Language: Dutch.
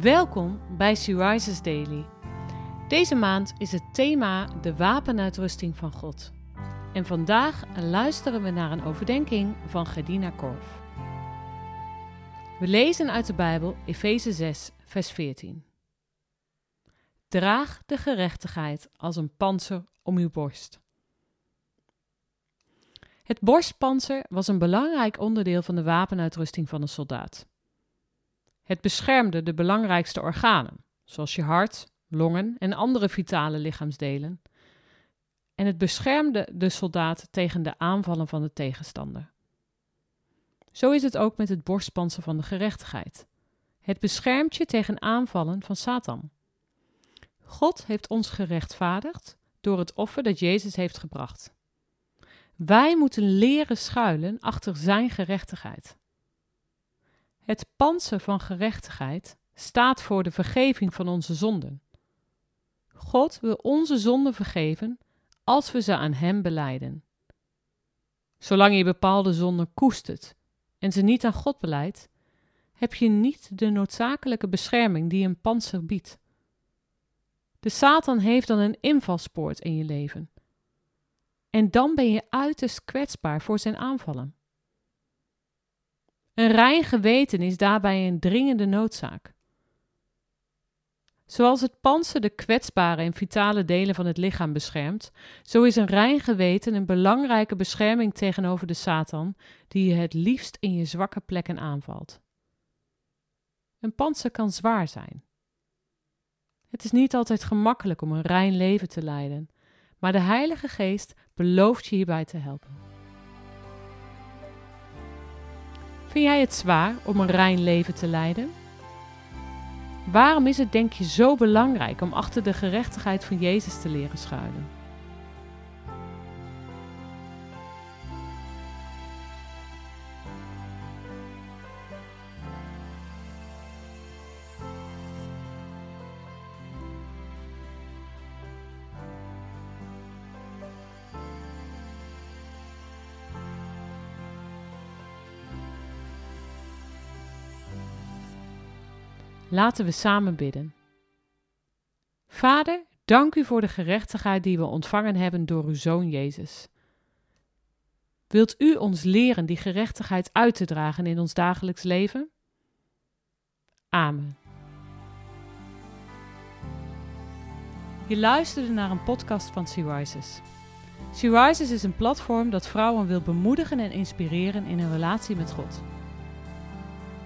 Welkom bij Sea Rises Daily. Deze maand is het thema de wapenuitrusting van God. En vandaag luisteren we naar een overdenking van Gedina Korf. We lezen uit de Bijbel Efeze 6, vers 14. Draag de gerechtigheid als een panzer om uw borst. Het borstpanzer was een belangrijk onderdeel van de wapenuitrusting van een soldaat. Het beschermde de belangrijkste organen, zoals je hart, longen en andere vitale lichaamsdelen. En het beschermde de soldaat tegen de aanvallen van de tegenstander. Zo is het ook met het borstpanzer van de gerechtigheid. Het beschermt je tegen aanvallen van Satan. God heeft ons gerechtvaardigd door het offer dat Jezus heeft gebracht. Wij moeten leren schuilen achter Zijn gerechtigheid. Het panzer van gerechtigheid staat voor de vergeving van onze zonden. God wil onze zonden vergeven als we ze aan Hem beleiden. Zolang je bepaalde zonden koestert en ze niet aan God beleidt, heb je niet de noodzakelijke bescherming die een panzer biedt. De Satan heeft dan een invalspoort in je leven. En dan ben je uiterst kwetsbaar voor zijn aanvallen. Een rein geweten is daarbij een dringende noodzaak. Zoals het panzer de kwetsbare en vitale delen van het lichaam beschermt, zo is een rein geweten een belangrijke bescherming tegenover de Satan, die je het liefst in je zwakke plekken aanvalt. Een panzer kan zwaar zijn. Het is niet altijd gemakkelijk om een rein leven te leiden, maar de Heilige Geest belooft je hierbij te helpen. Vind jij het zwaar om een rein leven te leiden? Waarom is het, denk je, zo belangrijk om achter de gerechtigheid van Jezus te leren schuilen? Laten we samen bidden. Vader, dank u voor de gerechtigheid die we ontvangen hebben door uw Zoon Jezus. Wilt u ons leren die gerechtigheid uit te dragen in ons dagelijks leven? Amen. Je luisterde naar een podcast van Sea Rises. Sea is een platform dat vrouwen wil bemoedigen en inspireren in hun relatie met God.